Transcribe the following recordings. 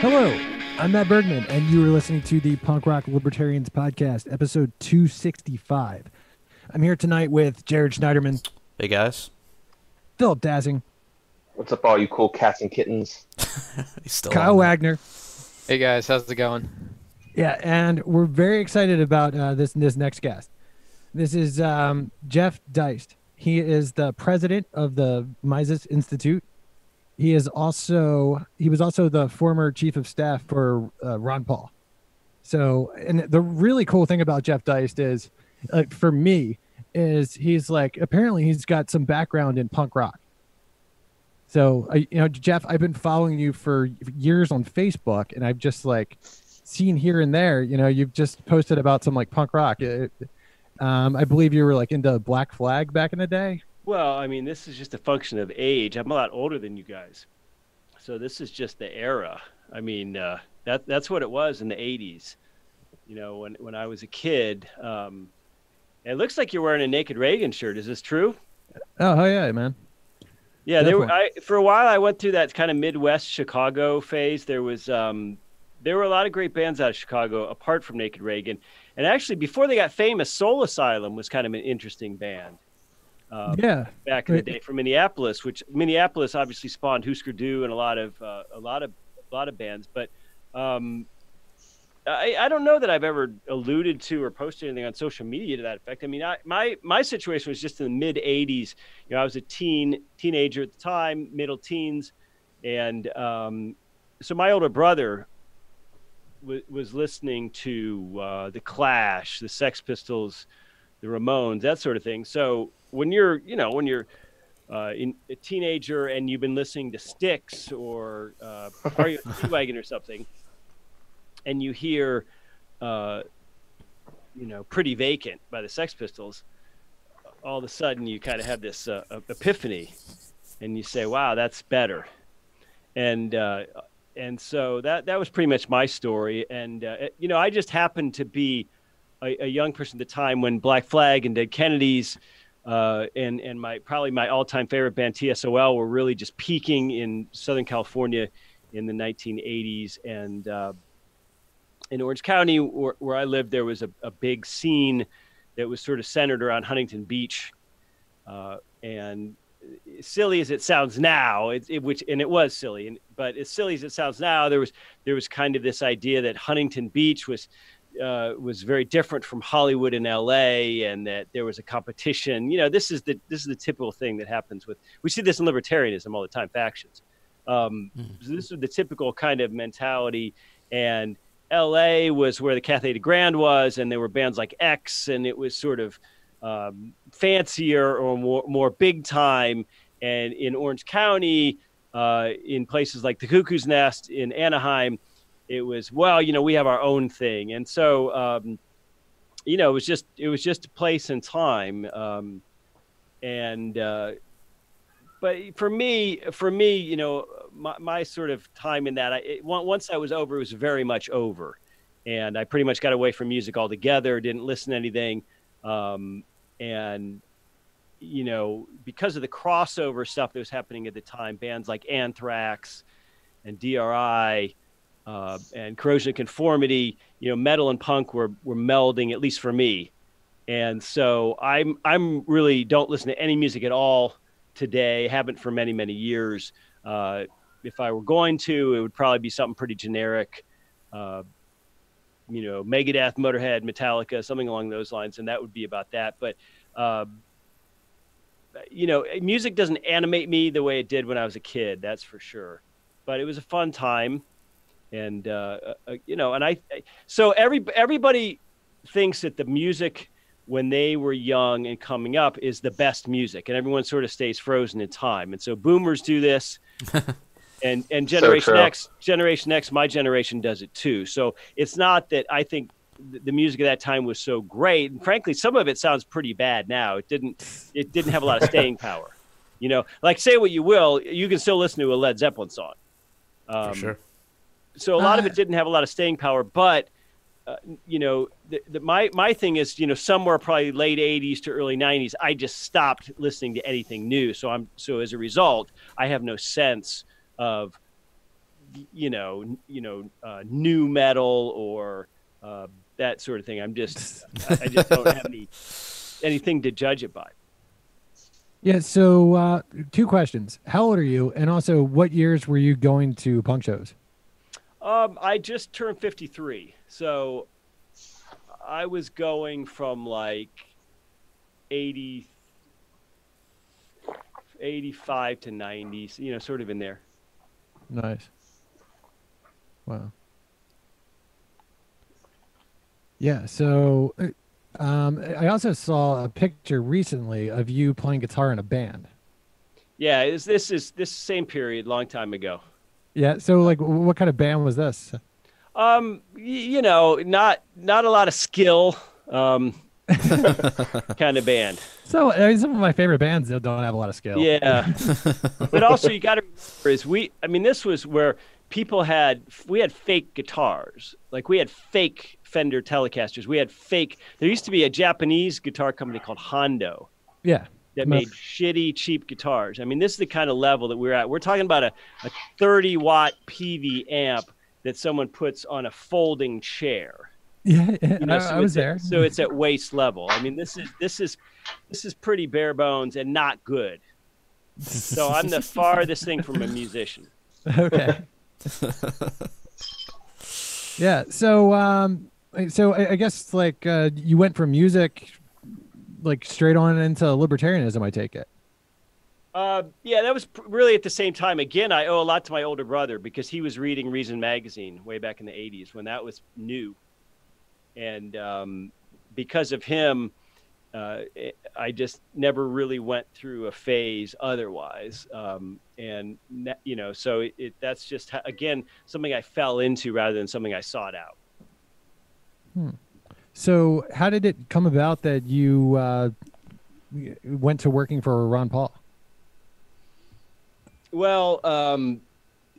Hello, I'm Matt Bergman, and you are listening to the Punk Rock Libertarians Podcast, episode 265. I'm here tonight with Jared Schneiderman. Hey, guys. Philip Dazzing, What's up, all you cool cats and kittens? Still Kyle on. Wagner. Hey, guys. How's it going? Yeah, and we're very excited about uh, this this next guest. This is um, Jeff Deist. He is the president of the Mises Institute he is also he was also the former chief of staff for uh, Ron Paul. So, and the really cool thing about Jeff Deist is, uh, for me, is he's like apparently he's got some background in punk rock. So, I, you know, Jeff, I've been following you for years on Facebook, and I've just like seen here and there. You know, you've just posted about some like punk rock. It, um, I believe you were like into Black Flag back in the day. Well, I mean, this is just a function of age. I'm a lot older than you guys, so this is just the era. I mean, uh, that that's what it was in the '80s. You know, when when I was a kid. Um, it looks like you're wearing a Naked Raygun shirt. Is this true? Oh, hell yeah, man. Yeah, there were. I, for a while, I went through that kind of Midwest Chicago phase. There was, um, there were a lot of great bands out of Chicago, apart from Naked Raygun. And actually, before they got famous, Soul Asylum was kind of an interesting band. Um, yeah, back in the day from Minneapolis, which Minneapolis obviously spawned Husker Du and a lot of uh, a lot of a lot of bands. But um, I, I don't know that I've ever alluded to or posted anything on social media to that effect. I mean, I, my my situation was just in the mid '80s. You know, I was a teen teenager at the time, middle teens, and um, so my older brother was was listening to uh, the Clash, the Sex Pistols, the Ramones, that sort of thing. So when you're, you know, when you're uh, in, a teenager and you've been listening to Styx or uh, REO Speedwagon or something, and you hear, uh, you know, "Pretty Vacant" by the Sex Pistols, all of a sudden you kind of have this uh, epiphany, and you say, "Wow, that's better," and uh, and so that that was pretty much my story. And uh, you know, I just happened to be a, a young person at the time when Black Flag and Dead Kennedys. Uh, and and my probably my all-time favorite band TSOL were really just peaking in Southern California in the 1980s, and uh, in Orange County where, where I lived, there was a, a big scene that was sort of centered around Huntington Beach, uh, and silly as it sounds now, it, it, which and it was silly, and, but as silly as it sounds now, there was there was kind of this idea that Huntington Beach was uh, was very different from Hollywood and L.A. and that there was a competition. You know, this is the this is the typical thing that happens with we see this in libertarianism all the time, factions. Um, so this is the typical kind of mentality, and L.A. was where the Cathay de Grande was, and there were bands like X, and it was sort of um, fancier or more more big time. And in Orange County, uh, in places like the Cuckoo's Nest in Anaheim, it was well, you know, we have our own thing, and so um, you know, it was just it was just a place and time, um, and uh, but for me, for me, you know, my, my sort of time in that, I, it, once I was over, it was very much over, and I pretty much got away from music altogether. Didn't listen to anything, um, and you know, because of the crossover stuff that was happening at the time, bands like Anthrax and DRI uh, and Corrosion of Conformity, you know, metal and punk were were melding, at least for me. And so I'm I'm really don't listen to any music at all today. Haven't for many many years. Uh, if I were going to, it would probably be something pretty generic. Uh, you know, Megadeth, Motorhead, Metallica, something along those lines, and that would be about that. But uh, you know, music doesn't animate me the way it did when I was a kid. That's for sure. But it was a fun time, and uh, uh, you know, and I so every everybody thinks that the music when they were young and coming up is the best music, and everyone sort of stays frozen in time. And so boomers do this, and and Generation true. X, Generation X, my generation does it too. So it's not that I think th- the music of that time was so great. And frankly, some of it sounds pretty bad now. It didn't it didn't have a lot of staying power. You know, like say what you will, you can still listen to a Led Zeppelin song. Um, For sure. So a lot of Uh, it didn't have a lot of staying power but uh, you know the, the, my my thing is you know somewhere probably late 80s to early 90s i just stopped listening to anything new so i'm so as a result i have no sense of you know, you know, uh, nu metal or uh, that sort of thing. I'm just, I I just don't have any anything to judge it by. Yeah. So, uh, two questions: How old are you, and also what years were you going to punk shows? Um, I just turned 53, so I was going from like 80, 85 to 90, you know, sort of in there. Nice. Wow. Yeah. So, uh, um, I also saw a picture recently of you playing guitar in a band. Yeah, this is this same period, long time ago. Yeah. So, like, what kind of band was this? Um, you know, not not a lot of skill, um, kind of band. So, I mean, some of my favorite bands don't have a lot of skill. Yeah, but also you got to remember is we. I mean, this was where people had we had fake guitars, like we had fake Fender Telecasters. We had fake. There used to be a Japanese guitar company called Hondo Yeah. That made shitty, cheap guitars. I mean, this is the kind of level that we're at. We're talking about a, a 30 watt Peavey amp that someone puts on a folding chair. Yeah. yeah, You know, I, so I was it's at- there. so it's at waist level. I mean, this is this is this is pretty bare bones and not good. So I'm the farthest thing from a musician. okay. yeah. So, um, so I, I guess like uh, you went from music, like straight on into libertarianism. I take it. Uh, yeah, that was pr- really at the same time. Again, I owe a lot to my older brother because he was reading Reason magazine way back in the '80s when that was new, and um, because of him, uh, it, I just never really went through a phase otherwise. Um, and you know, so it, it that's just ha- again something I fell into rather than something I sought out. So, how did it come about that you uh, went to working for Ron Paul? Well, um,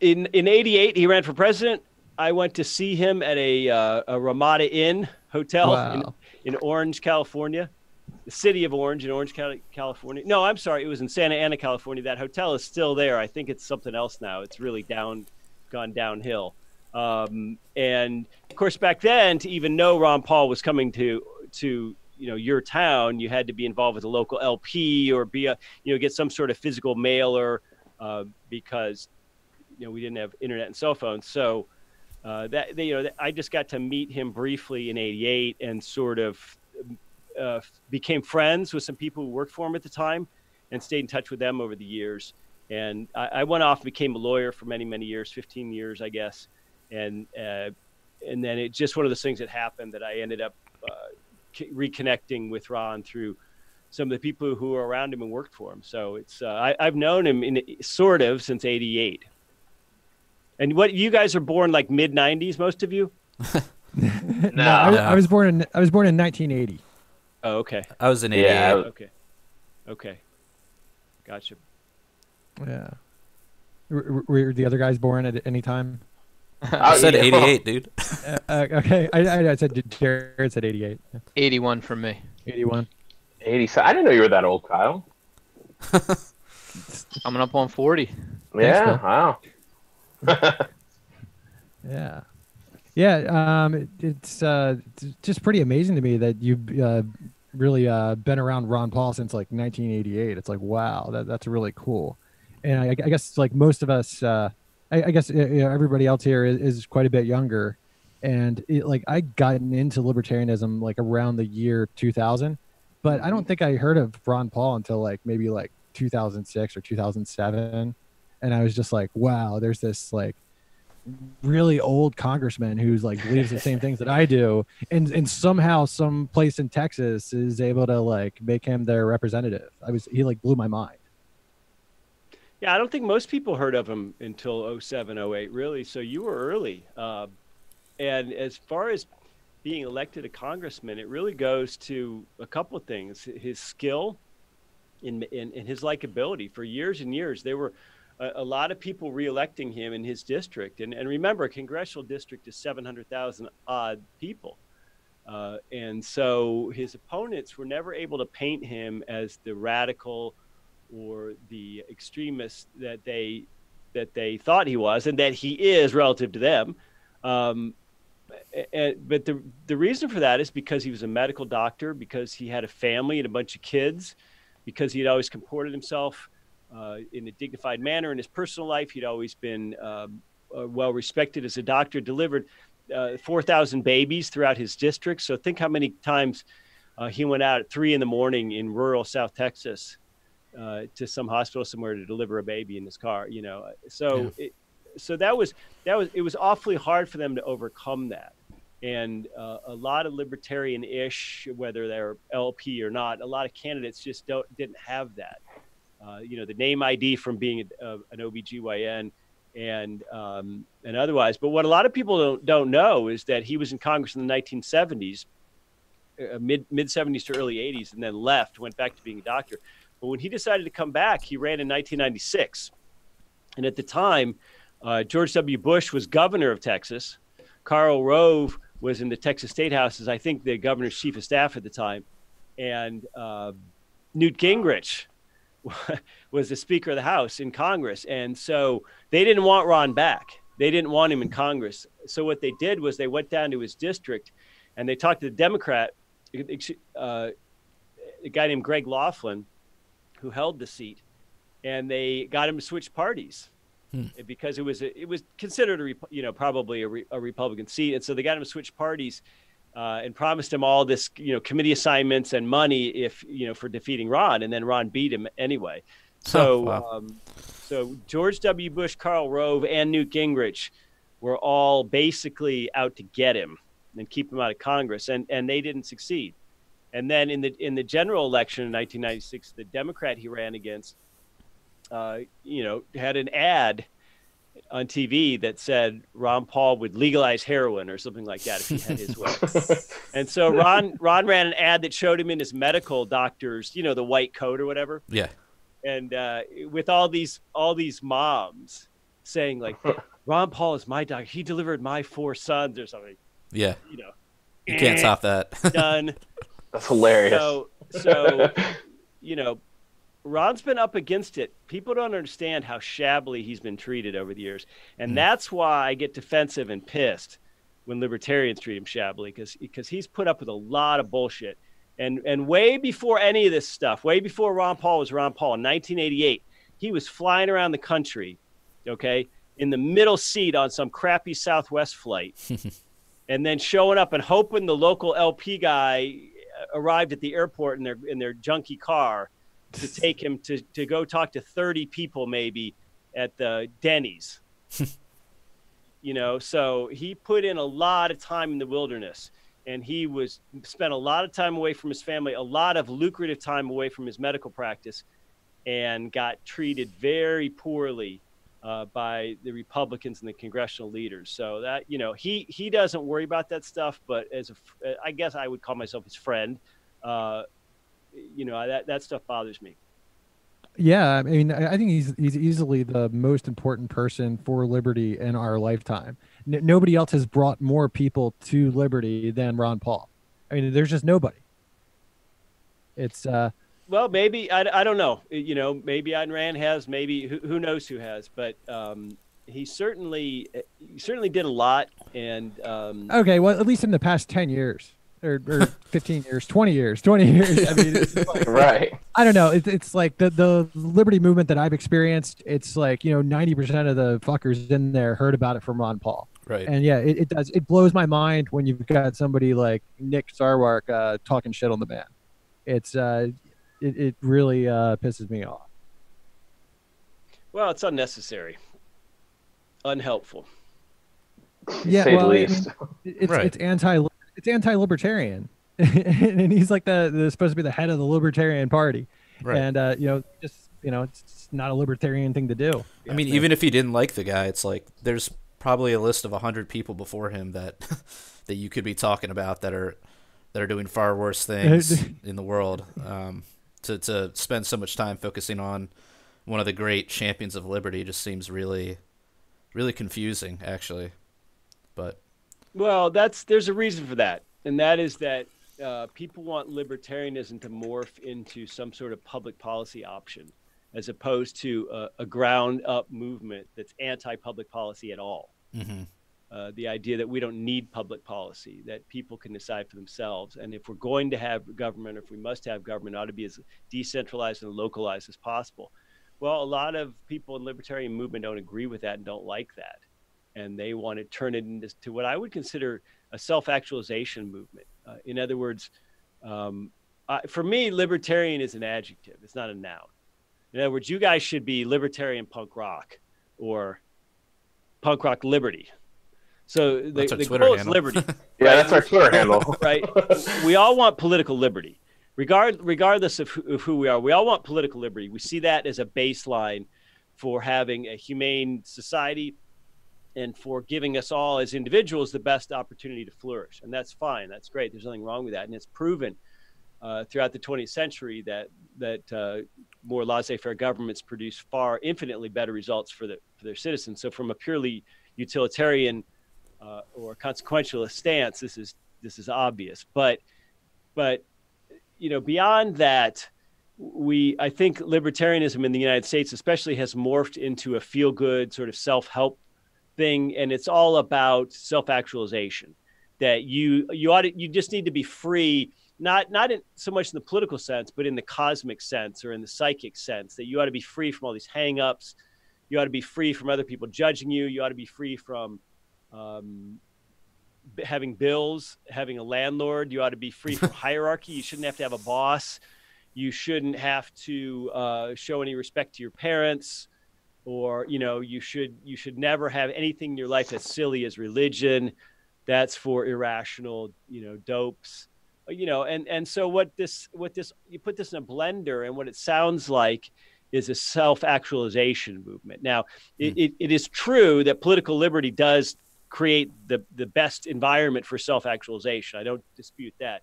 in in '88, he ran for president. I went to see him at a uh, a Ramada Inn hotel in, in Orange, California, the city of Orange in Orange County, California. No, I'm sorry, it was in Santa Ana, California. That hotel is still there. I think it's something else now. It's really down, gone downhill. Um, and of course, back then, to even know Ron Paul was coming to to you know your town, you had to be involved with a local LP or be a you know get some sort of physical mailer uh, because you know we didn't have internet and cell phones. So uh, that they, you know I just got to meet him briefly in '88 and sort of uh, became friends with some people who worked for him at the time and stayed in touch with them over the years. And I, I went off and became a lawyer for many, many years, 15 years, I guess. And uh, and then it just one of those things that happened that I ended up uh, reconnecting with Ron through some of the people who were around him and worked for him. So it's uh, I, I've known him in sort of since '88. And what you guys are born like mid '90s, most of you? No, I, No. I was born in I was born in 1980. Oh, okay, I was in 88. Yeah. okay, okay, gotcha. Yeah. Were, were the other guys born at any time? I Oh, said 88, dude. Uh, uh, okay, I, I, I said Jared said 88, 81 from me. 81. 80. So I didn't know you were that old, Kyle. Coming up on 40. Yeah. Phil. Wow. Yeah. Yeah, um, it, it's uh, it's just pretty amazing to me that you've uh, really uh, been around Ron Paul since like 1988. It's like wow, that, that's really cool. And I, I guess like most of us, uh, I, I guess you know, everybody else here is, is quite a bit younger. And it, like I gotten into libertarianism like around the year 2000, but I don't think I heard of Ron Paul until like maybe like 2006 or 2007. And I was just like, wow, there's this like really old congressman who's like believes the same things that I do, and and somehow some place in Texas is able to like make him their representative. I was he like blew my mind. Yeah, I don't think most people heard of him until 07, 08, really. So you were early. Uh, and as far as being elected a congressman, it really goes to a couple of things his skill and in, his likability. For years and years, there were a, a lot of people reelecting him in his district. And, and remember, a congressional district is 700,000 odd people. Uh, and so his opponents were never able to paint him as the radical or the extremists that they that they thought he was, and that he is relative to them. Um, and, but the the reason for that is because he was a medical doctor, because he had a family and a bunch of kids, because he had always comported himself uh, in a dignified manner in his personal life. He'd always been um, uh, well respected as a doctor. Delivered uh, four thousand babies throughout his district. So think how many times uh, he went out at three in the morning in rural South Texas uh, to some hospital somewhere to deliver a baby in his car. You know, so yeah. it, so that was that was it was awfully hard for them to overcome that. And uh, a lot of libertarian-ish, whether they're LP or not, a lot of candidates just don't didn't have that. Uh, you know, the name ID from being a, a, an OBGYN and um, and otherwise. But what a lot of people don't, don't know is that he was in Congress in the 1970s, uh, mid mid 70s to early 80s, and then left, went back to being a doctor. But when he decided to come back, he ran in 1996, and at the time, uh, George W. Bush was governor of Texas. Karl Rove was in the Texas State House as I think the governor's chief of staff at the time, and uh, Newt Gingrich was the Speaker of the House in Congress, and so they didn't want Ron back. They didn't want him in Congress. So what they did was they went down to his district, and they talked to the Democrat, uh, a guy named Greg Laughlin, who held the seat, and they got him to switch parties. Hmm. Because it was a, it was considered a you know probably a, re, a Republican seat, and so they got him to switch parties, uh, and promised him all this, you know, committee assignments and money if you know for defeating Ron, and then Ron beat him anyway. So, oh, wow. um, so George W. Bush, Karl Rove, and Newt Gingrich were all basically out to get him and keep him out of Congress, and and they didn't succeed. And then in the in the general election in 1996, the Democrat he ran against, uh, you know, had an ad on TV that said Ron Paul would legalize heroin or something like that if he had his way. and so Ron Ron ran an ad that showed him in his medical doctor's, you know, the white coat or whatever. Yeah. And uh, with all these all these moms saying like, Ron Paul is my doctor. He delivered my four sons or something. Yeah. You know. You can't stop that. done. That's hilarious. So so you know, Ron's been up against it. People don't understand how shabbily he's been treated over the years, and mm. that's why I get defensive and pissed when libertarians treat him shabbily because he's put up with a lot of bullshit. And and way before any of this stuff, way before Ron Paul was Ron Paul in 1988, he was flying around the country, okay, in the middle seat on some crappy Southwest flight, and then showing up and hoping the local LP guy arrived at the airport in their in their junky car to take him to, to go talk to 30 people maybe at the Denny's. you know, so he put in a lot of time in the wilderness and he was spent a lot of time away from his family, a lot of lucrative time away from his medical practice and got treated very poorly uh, by the Republicans and the congressional leaders. So that you know he he doesn't worry about that stuff. But as a, I guess I would call myself his friend. Uh, you know that that stuff bothers me. Yeah, I mean, I think he's he's easily the most important person for liberty in our lifetime. N- nobody else has brought more people to liberty than Ron Paul. I mean, there's just nobody. It's uh well, maybe I, I don't know. You know, maybe Ayn Rand has, maybe who, who knows who has, but um, he certainly he certainly did a lot. And um, okay, well, at least in the past ten years or, or 15 years, 20 years, 20 years. I mean, like, right. I don't know. It's, it's like the, the liberty movement that I've experienced. It's like, you know, 90% of the fuckers in there heard about it from Ron Paul. Right. And yeah, it, it does. It blows my mind when you've got somebody like Nick Sarwark uh, talking shit on the band. It's, uh, it, it really uh, pisses me off. Well, it's unnecessary, unhelpful. Yeah, well, I mean, it's right. it's anti it's anti-libertarian, and he's like the, the supposed to be the head of the Libertarian Party, right. and uh, you know, just you know, it's not a libertarian thing to do. I mean, even if he didn't like the guy, it's like there's probably a list of hundred people before him that that you could be talking about that are that are doing far worse things in the world. Um, to to spend so much time focusing on one of the great champions of liberty just seems really really confusing, actually. But well, that's there's a reason for that, and that is that uh, people want libertarianism to morph into some sort of public policy option, as opposed to a, a ground up movement that's anti public policy at all. Mm-hmm. Uh, the idea that we don't need public policy, that people can decide for themselves. And if we're going to have government, or if we must have government, it ought to be as decentralized and localized as possible. Well, a lot of people in libertarian movement don't agree with that and don't like that. And they want to turn it into what I would consider a self actualization movement. Uh, in other words, um, for me, libertarian is an adjective, it's not a noun. In other words, you guys should be libertarian punk rock or punk rock liberty so the, the goal is liberty. yeah, that's our Twitter handle. right. We all want political liberty, regard regardless of who, of who we are. We all want political liberty. We see that as a baseline for having a humane society and for giving us all as individuals the best opportunity to flourish. And that's fine. That's great. There's nothing wrong with that. And it's proven uh, throughout the 20th century that that uh, more laissez-faire governments produce far infinitely better results for the for their citizens. So from a purely utilitarian uh, or consequentialist stance, this is this is obvious. But but you know beyond that, we I think libertarianism in the United States especially has morphed into a feel good sort of self help thing, and it's all about self actualization. That you you ought to, you just need to be free not not in so much in the political sense, but in the cosmic sense or in the psychic sense that you ought to be free from all these hangups. You ought to be free from other people judging you. You ought to be free from um, having bills, having a landlord. You ought to be free from hierarchy. You shouldn't have to have a boss. You shouldn't have to uh, show any respect to your parents, or you know, you should you should never have anything in your life as silly as religion. That's for irrational, you know, dopes. You know, and and so what this what this you put this in a blender, and what it sounds like is a self-actualization movement. Now, mm. it, it, it is true that political liberty does create the, the best environment for self-actualization. I don't dispute that.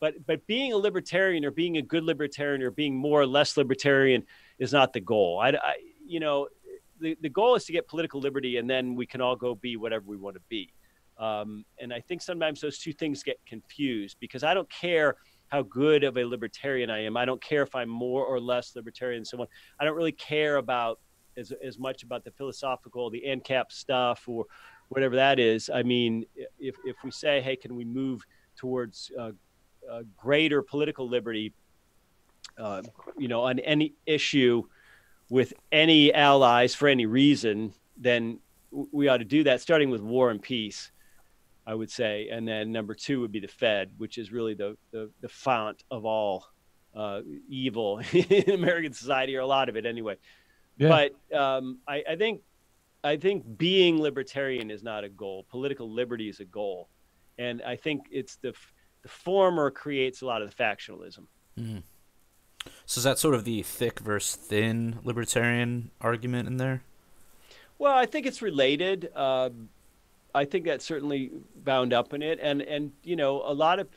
But but being a libertarian or being a good libertarian or being more or less libertarian is not the goal. I, I you know the, the goal is to get political liberty and then we can all go be whatever we want to be. Um, and I think sometimes those two things get confused because I don't care how good of a libertarian I am. I don't care if I'm more or less libertarian than someone. I don't really care about as, as much about the philosophical, the ANCAP stuff, or whatever that is. I mean, if, if we say, hey, can we move towards uh, uh, greater political liberty, uh, you know, on any issue with any allies for any reason, then we ought to do that, starting with war and peace, I would say. And then number two would be the Fed, which is really the, the, the fount of all uh, evil in American society, or a lot of it anyway. Yeah. But um, I, I think I think being libertarian is not a goal. Political liberty is a goal, and I think it's the the former creates a lot of the factionalism. Mm-hmm. So is that sort of the thick versus thin libertarian argument in there? Well, I think it's related. Uh, I think that's certainly bound up in it, and and you know a lot of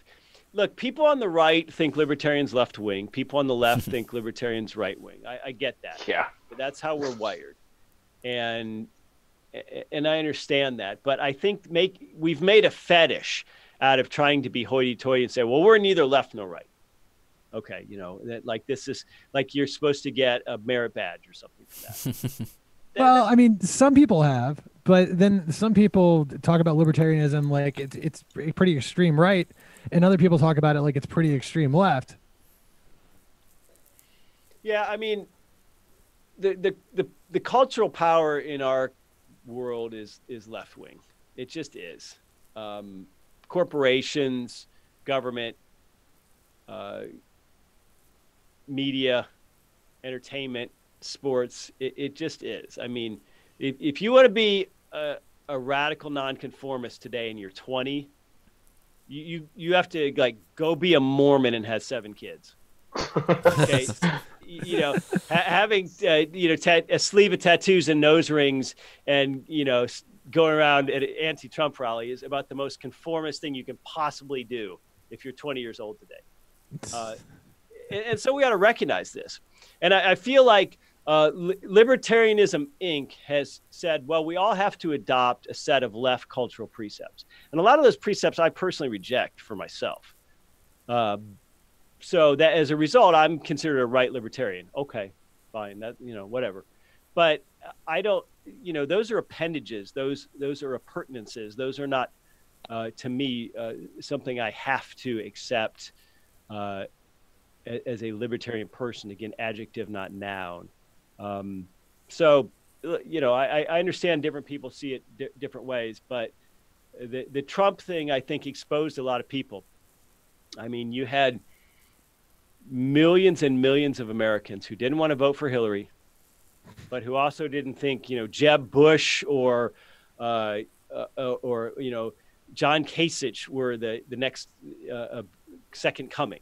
look people on the right think libertarians left wing, people on the left think libertarians right wing. I, I get that. Yeah, but that's how we're wired, and and I understand that, but I think make we've made a fetish out of trying to be hoity-toity and say, well, we're neither left nor right. Okay, you know that like this is like you're supposed to get a merit badge or something for that. well, I mean, some people have, but then some people talk about libertarianism like it's it's pretty extreme right, and other people talk about it like it's pretty extreme left. Yeah, I mean, the the the, the cultural power in our world is is left wing. It just is. Um, corporations, government, uh, media, entertainment, sports. It, it, just is. I mean, if, if you want to be a, a radical nonconformist today and you're 20, you, you, you have to like go be a Mormon and have seven kids. Okay. You know, ha- having uh, you know a sleeve of tattoos and nose rings, and you know, going around at an anti-Trump rally is about the most conformist thing you can possibly do if you're 20 years old today. Uh, and, and, so we got to recognize this. And I, I feel like uh, Libertarianism Inc. has said, well, we all have to adopt a set of left cultural precepts. And a lot of those precepts I personally reject for myself. Uh, so that as a result, I'm considered a right libertarian. Okay, fine. That you know, whatever. But I don't. You know, those are appendages. Those those are appurtenances. Those are not, uh, to me, uh, something I have to accept uh, as a libertarian person. Again, adjective, not noun. Um, so, you know, I, I understand different people see it di- different ways, but the the Trump thing, I think, exposed a lot of people. I mean, you had millions and millions of Americans who didn't want to vote for Hillary, but who also didn't think, you know, Jeb Bush or uh, uh, or you know John Kasich were the the next uh, second coming.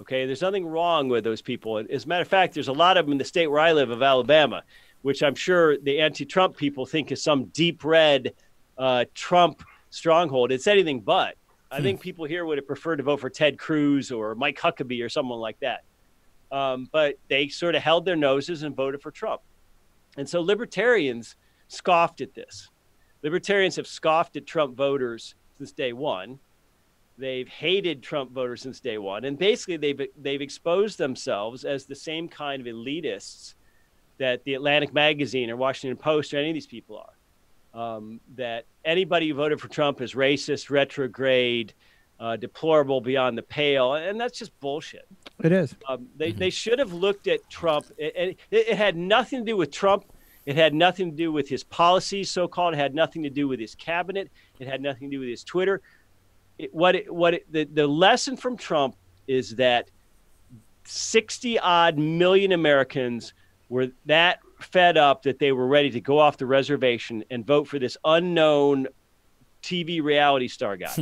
Okay, there's nothing wrong with those people. As a matter of fact, there's a lot of them in the state where I live, of Alabama, which I'm sure the anti-Trump people think is some deep red uh, Trump stronghold. It's anything but. I hmm. think people here would have preferred to vote for Ted Cruz or Mike Huckabee or someone like that. Um, but they sort of held their noses and voted for Trump. And so libertarians scoffed at this. Libertarians have scoffed at Trump voters since day one. They've hated Trump voters since day one, and basically they've they've exposed themselves as the same kind of elitists that the Atlantic Magazine or Washington Post or any of these people are um, that anybody who voted for Trump is racist, retrograde, uh, deplorable beyond the pale, and that's just bullshit. It is. Um, they mm-hmm. they should have looked at Trump. It, it, it, had nothing to do with Trump. It had nothing to do with his policies, so called. It had nothing to do with his cabinet. It had nothing to do with his Twitter. It, what it, what it, the the lesson from Trump is that sixty odd million Americans were that fed up that they were ready to go off the reservation and vote for this unknown TV reality star guy.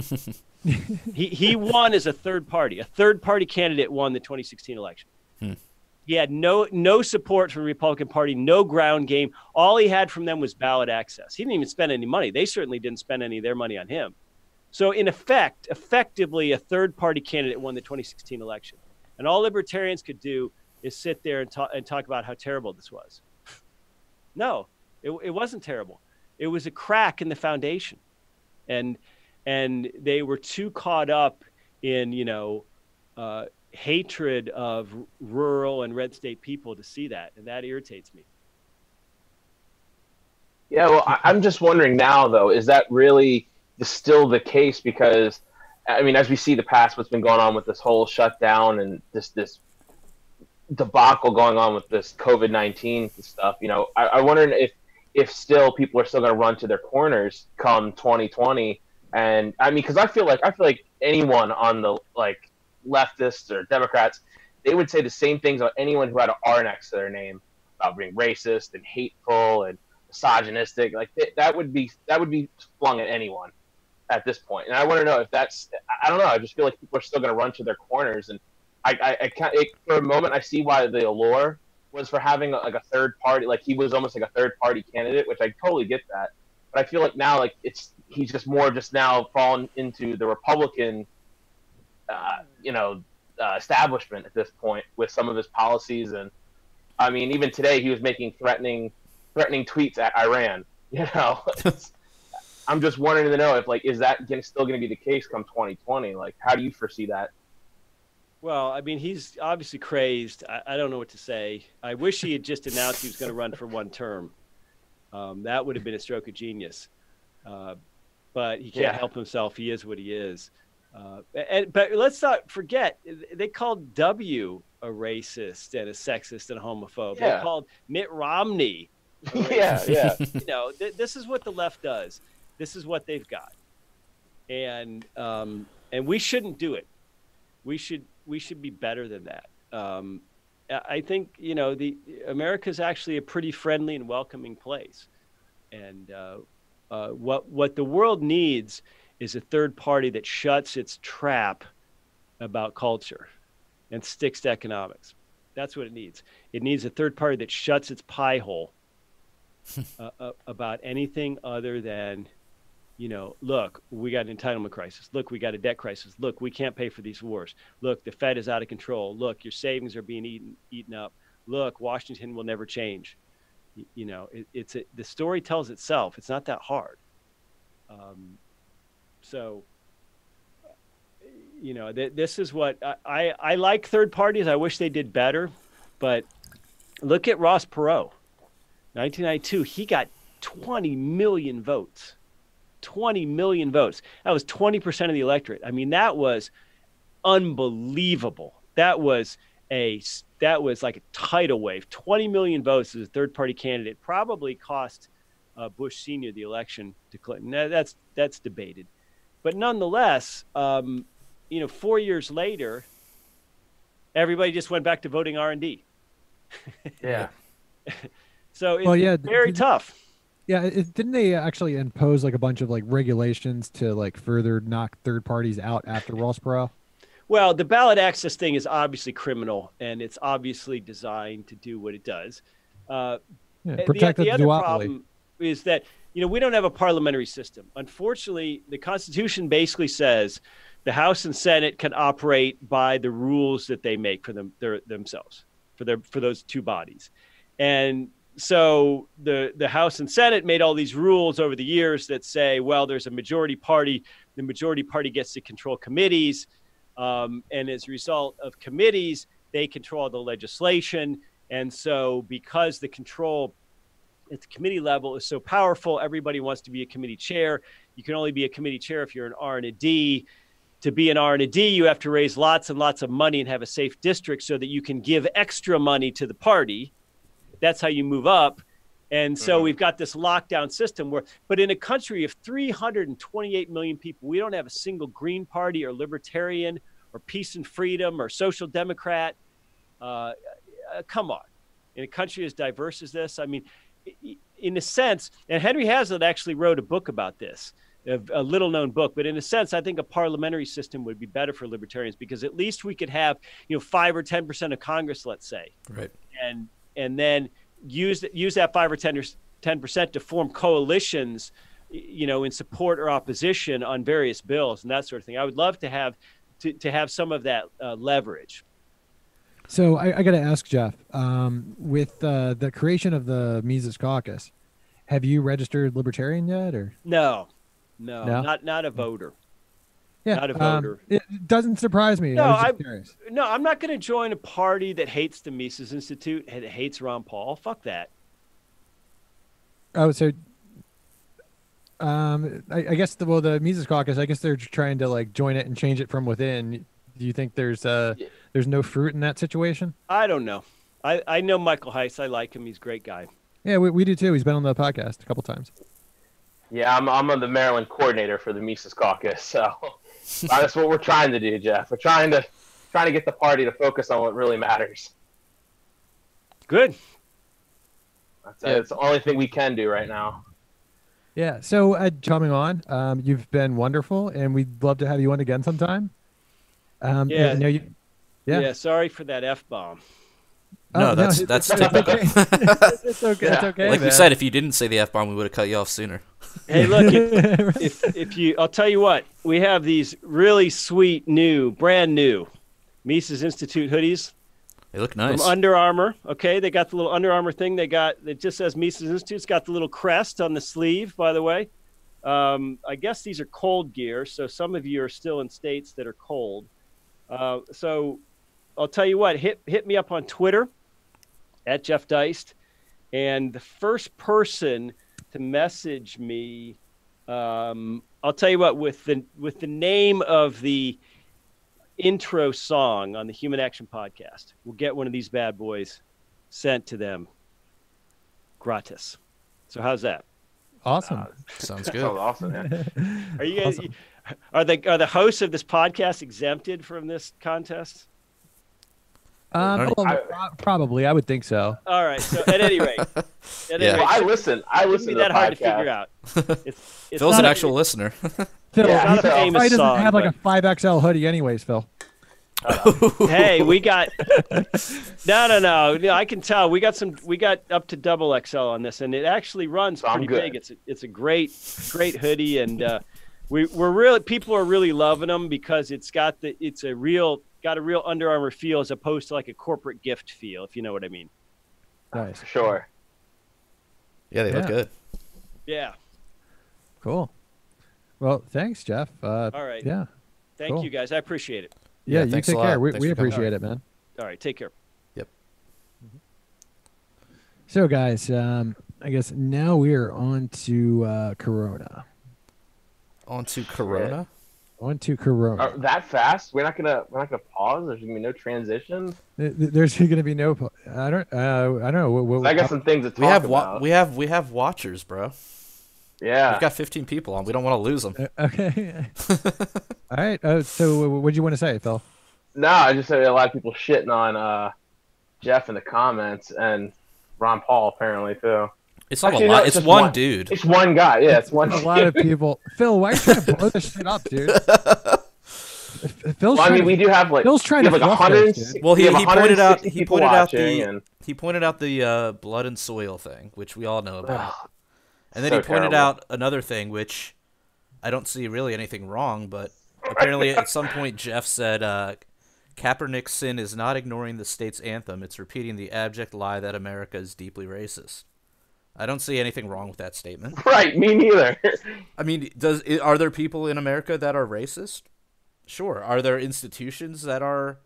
he he won as a third party. A third party candidate won the 2016 election. Hmm. He had no no support from the Republican Party, no ground game. All he had from them was ballot access. He didn't even spend any money. They certainly didn't spend any of their money on him. So in effect, effectively, a third party candidate won the 2016 election, and all libertarians could do is sit there and talk and talk about how terrible this was. No, it, it wasn't terrible. It was a crack in the foundation, and and they were too caught up in you know uh, hatred of rural and red state people to see that, and that irritates me. Yeah, well, I'm just wondering now, though, is that really still the case? Because, I mean, as we see the past, what's been going on with this whole shutdown and this this debacle going on with this COVID nineteen stuff, you know, I, I wonder if if still people are still going to run to their corners come 2020. And I mean, because I feel like I feel like anyone on the like leftists or Democrats, they would say the same things about anyone who had an R next to their name about being racist and hateful and misogynistic. Like th- that would be that would be flung at anyone at this point. And I want to know if that's I don't know. I just feel like people are still going to run to their corners and I, I, I can't. It, for a moment, I see why the allure was for having a, like a third party. Like he was almost like a third party candidate, which I totally get that. But I feel like now, like it's he's just more just now fallen into the Republican, uh, you know, uh, establishment at this point with some of his policies. And I mean, even today, he was making threatening, threatening tweets at Iran. You know. I'm just wondering to know if like is that still going to be the case come 2020? Like, how do you foresee that? Well, I mean, he's obviously crazed. I, I, don't know what to say. I wish he had just announced he was going to run for one term. Um, that would have been a stroke of genius. Uh, but he can't yeah. help himself. He is what he is. Uh, and but let's not forget they called W a racist and a sexist and a homophobe. Yeah. They called Mitt Romney. yeah, yeah. You know, th- this is what the left does. This is what they've got, and um, and we shouldn't do it. We should we should be better than that. Um, I think you know the America is actually a pretty friendly and welcoming place, and uh, uh, what what the world needs is a third party that shuts its trap about culture and sticks to economics. That's what it needs. It needs a third party that shuts its pie hole uh, uh about anything other than you know, look, we got an entitlement crisis. Look, we got a debt crisis. Look, we can't pay for these wars. Look, the Fed is out of control. Look, your savings are being eaten eaten up. Look, Washington will never change. You, you know, it, it's a, the story tells itself. It's not that hard. Um, so, you know, th- this is what I, I, I like third parties. I wish they did better, but Look at Ross Perot, 1992. He got 20 million votes. 20 million votes. That was 20% of the electorate. I mean, that was unbelievable. That was a that was like a tidal wave. 20 million votes as a third party candidate probably cost uh, Bush Senior the election to Clinton. That's that's debated, but nonetheless, um, you know, four years later, everybody just went back to voting R and D. Yeah. so it's well, yeah, very tough. Yeah, it, didn't they actually impose like a bunch of like regulations to like further knock third parties out after Ross Perot? Well, the ballot access thing is obviously criminal, and it's obviously designed to do what it does. Uh, yeah, protect the, the, the other duopoly. problem is that you know we don't have a parliamentary system. Unfortunately, the Constitution basically says the House and Senate can operate by the rules that they make for them their, themselves for their for those two bodies, and so the the House and Senate made all these rules over the years that say, well, there's a majority party, the majority party gets to control committees um, and as a result of committees, they control the legislation. And so, because the control at the committee level is so powerful, everybody wants to be a committee chair. You can only be a committee chair if you're an R and a D. To be an R and a D, you have to raise lots and lots of money and have a safe district so that you can give extra money to the party. That's how you move up. And so mm-hmm. we've got this lockdown system where, but in a country of 328 million people, we don't have a single Green Party or Libertarian or Peace and Freedom or Social Democrat. Uh, uh, come on. In a country as diverse as this, I mean, in a sense, and Henry Hazlitt actually wrote a book about this, a, a little known book, but in a sense, I think a parliamentary system would be better for libertarians because at least we could have, you know, five or 10% of Congress, let's say. Right. And, and then use use that five or 10 percent to form coalitions, you know, in support or opposition on various bills and that sort of thing. I would love to have to, to have some of that uh, leverage. So I, I got to ask Jeff, um, with uh, the creation of the Mises Caucus, have you registered libertarian yet, or no, no, no? not not a voter. Yeah, not a um, voter. Um, it doesn't surprise me. No, I am no, I'm not going to join a party that hates the Mises Institute and hates Ron Paul. Fuck that. Oh, so um, I, I, guess the well, the Mises Caucus. I guess they're trying to like join it and change it from within. Do you think there's uh there's no fruit in that situation? I don't know. I I know Michael Heise. I like him. He's a great guy. Yeah, we, we do too. He's been on the podcast a couple times. Yeah, I'm I'm the Maryland coordinator for the Mises Caucus, so that's what we're trying to do, Jeff. We're trying to trying to get the party to focus on what really matters. Good. That's, yeah. that's the only thing we can do right now. Yeah. So, uh, coming on, um, you've been wonderful, and we'd love to have you on again sometime. Um, yeah. You, you, yeah. Yeah. Sorry for that f bomb. No, oh, that's no, that's typical. Okay. it's okay. Yeah. It's okay. Like man. we said, if you didn't say the f bomb, we would have cut you off sooner. Hey, look, if, if, if you, I'll tell you what, we have these really sweet new, brand new Mises Institute hoodies. They look nice. From Under Armour. Okay, they got the little Under Armour thing. They got it just says Mises Institute. It's got the little crest on the sleeve, by the way. Um, I guess these are cold gear, so some of you are still in states that are cold. Uh, so I'll tell you what, hit hit me up on Twitter at Jeff Deist, and the first person to message me, um, I'll tell you what, with the with the name of the intro song on the Human Action Podcast, we'll get one of these bad boys sent to them gratis. So how's that? Awesome. Uh, sounds good. Sounds awesome. Are you guys? Awesome. Are the are the hosts of this podcast exempted from this contest? Um, well, I, probably, I would think so. All right. So at any rate, at yeah. any rate, well, I listen. I listen. Be to that hard podcast. to figure out. It's, it's Phil's an actual listener. Phil, yeah, not a famous doesn't song, have like a five XL hoodie, anyways, Phil. Uh, hey, we got no, no, no, no. I can tell we got some. We got up to double XL on this, and it actually runs pretty big. It's a, it's a great, great hoodie, and uh, we we're really people are really loving them because it's got the it's a real got a real Under Armour feel as opposed to like a corporate gift feel, if you know what I mean. Nice. Sure. Yeah, they yeah. look good. Yeah. Cool. Well, thanks, Jeff. Uh, All right. Yeah. Thank cool. you guys. I appreciate it. Yeah, yeah you take care. We, we appreciate it, man. All right. Take care. Yep. So, guys, um, I guess now we are on to uh, Corona. On to Corona. On to Corona. Uh, that fast? We're not gonna we're not gonna pause. There's gonna be no transition. Th- th- There's going to be no. I don't. Uh, I don't know. What, what, I got some things to talk We have about. we have we have watchers, bro. yeah. We've got 15 people on. We don't want to lose them. Uh, okay. All right. Uh, so, what do you want to say, Phil? No, I just said a lot of people shitting on uh, Jeff in the comments and Ron Paul apparently too. It's not Actually, a no, lot. it's It's one, one. dude. It's one guy. Yeah, it's one. A lot of people. Phil, why are you trying to blow this shit up, dude? Phil's Well, I trying mean, to- we do have like Phil's trying we to like fluff this, 160 dude. Well, he, we he pointed out he pointed out the and he pointed out the uh, blood and soil thing, which we all know about. And then so he pointed terrible. out another thing, which I don't see really anything wrong, but apparently at some point Jeff said uh, Kaepernick's sin is not ignoring the state's anthem; it's repeating the abject lie that America is deeply racist. I don't see anything wrong with that statement. right, me neither. I mean, does are there people in America that are racist? Sure. Are there institutions that are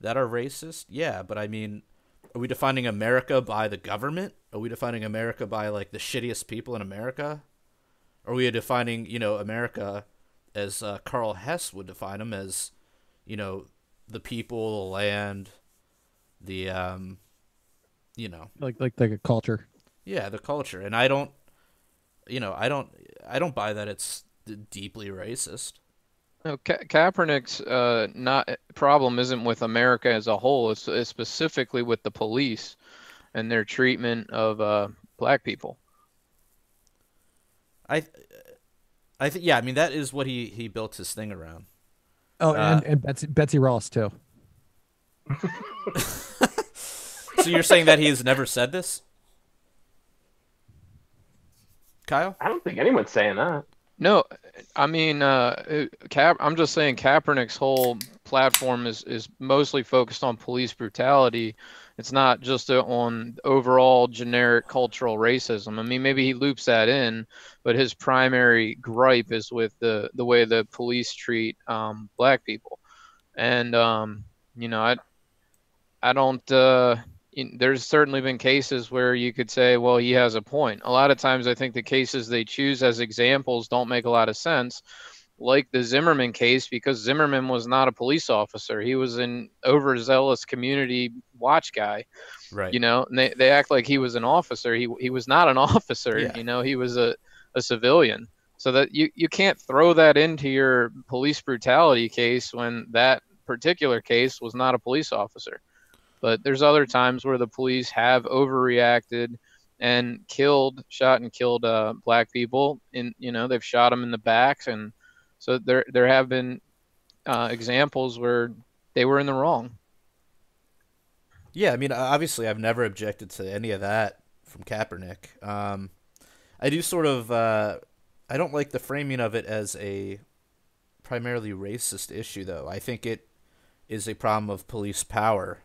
that are racist? Yeah, but I mean, are we defining America by the government? Are we defining America by like the shittiest people in America? Are we defining, you know, America as uh, Karl Hess would define them as, you know, the people, the land, the um, you know, like like like a culture. Yeah, the culture. And I don't, you know, I don't, I don't buy that it's deeply racist. No, Ka- Kaepernick's uh, not problem isn't with America as a whole. It's, it's specifically with the police and their treatment of uh, black people. I, I think, yeah, I mean that is what he he built his thing around. Oh, and, Uh, and Betsy, Betsy Ross too. So you're saying that he's never said this, Kyle? I don't think anyone's saying that. No, I mean, uh, Cap. I'm just saying Kaepernick's whole platform is is mostly focused on police brutality. It's not just uh on overall generic cultural racism. I mean, maybe he loops that in, but his primary gripe is with the the way the police treat um, black people, and um, you know, I I don't. Uh, in- there's certainly been cases where you could say, well, he has a point. A lot of times, I think the cases they choose as examples don't make a lot of sense, like the Zimmerman case, because Zimmerman was not a police officer. He was an overzealous community watch guy, Right. you know, and they, they act like he was an officer. He, he was not an officer, Yeah. you know, he was a, a civilian. So that you, you can't throw that into your police brutality case when that particular case was not a police officer. But there's other times where the police have overreacted and killed, shot and killed uh, black people. In you know they've shot them in the backs, and so there there have been uh, examples where they were in the wrong. Yeah, I mean, obviously, I've never objected to any of that from Kaepernick. Um, I do sort of, uh, I don't like the framing of it as a primarily racist issue, though. I think it is a problem of police power.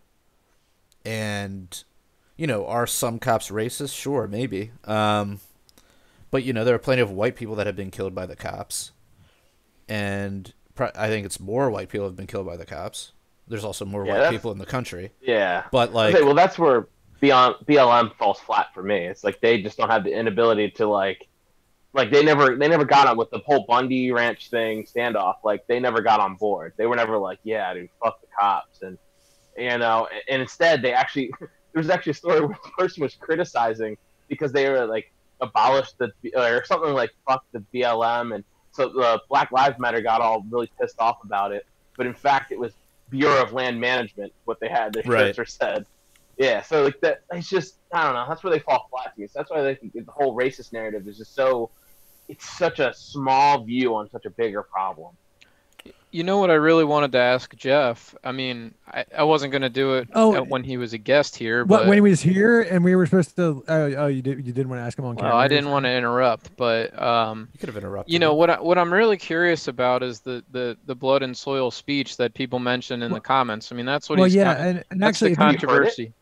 And, you know, are some cops racist? Sure, maybe. Um, but, you know, there are plenty of white people that have been killed by the cops. And pro- I think it's more white people have been killed by the cops. There's also more Yeah, white people in the country. Yeah. But, like, okay, well, that's where beyond BLM falls flat for me. It's like they just don't have the inability to like, like they never they never got on with the whole Bundy Ranch thing standoff. Like they never got on board. They were never like, yeah, dude, fuck the cops, and you uh, know, and instead they actually there was actually a story where the person was criticizing because they were like abolished the or something like fuck the BLM, and so the Black Lives Matter got all really pissed off about it. But in fact, it was Bureau of Land Management what they had. Their Right. said. Yeah, so like that, it's just I don't know. That's where they fall flat to me. So that's why think the whole racist narrative is just so. It's such a small view on such a bigger problem. You know what I really wanted to ask Jeff? I mean, I, I wasn't going to do it Oh, when he was a guest here, But but when he was here and we were supposed to, oh, oh you did, you didn't want to ask him on camera. well, I didn't want to interrupt. But um, You could have interrupted. you know me. what? I, what I'm really curious about is the, the, the blood and soil speech that people mention in the comments. I mean, that's what Well, he's. yeah, kind- and, and that's actually, the you- controversy.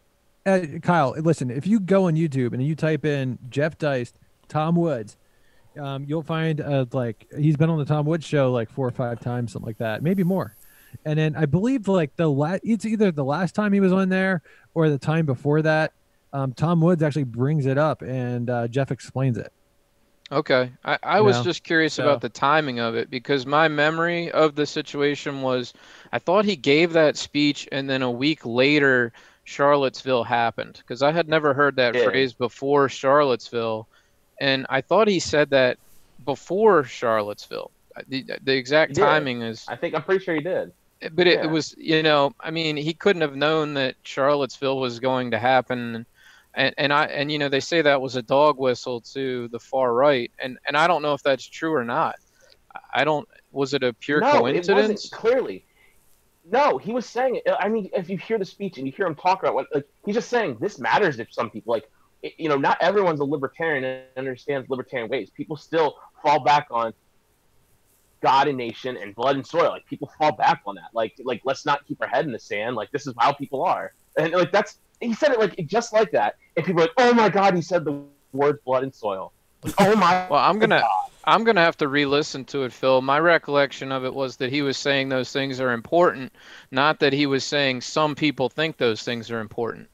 uh, Kyle, listen, if you go on YouTube and you type in Jeff Deist, Tom Woods, um, you'll find uh, like he's been on the Tom Woods show like four or five times, something like that, maybe more. And then I believe like the la- it's either the last time he was on there or the time before that. um, Tom Woods actually brings it up and uh, Jeff explains it. Okay. I, I was know? just curious So- about the timing of it because my memory of the situation was I thought he gave that speech and then a week later Charlottesville happened because I had never heard that Yeah. phrase before Charlottesville. And I thought he said that before Charlottesville. Uh, the, uh, the exact timing is I think I'm pretty sure he did. but it, Yeah. it was you know i mean he couldn't have known that charlottesville was going to happen and, and i and you know they say that was a dog whistle to the far right and and i don't know if that's true or not i don't was it a pure no, coincidence it wasn't clearly. No, he was saying it. I mean, if you hear the speech and you hear him talk about what, like, he's just saying this matters to some people. Like, you know, not everyone's a libertarian and understands libertarian ways. People still fall back on God and nation and blood and soil. Like, people fall back on that. Like, like let's not keep our head in the sand. Like, this is how people are. And like that's he said it like just like that. And people are like, oh my God, he said the words blood and soil. Like, oh my. well i'm gonna God. i'm gonna have to re-listen to it phil my recollection of it was that he was saying those things are important not that he was saying some people think those things are important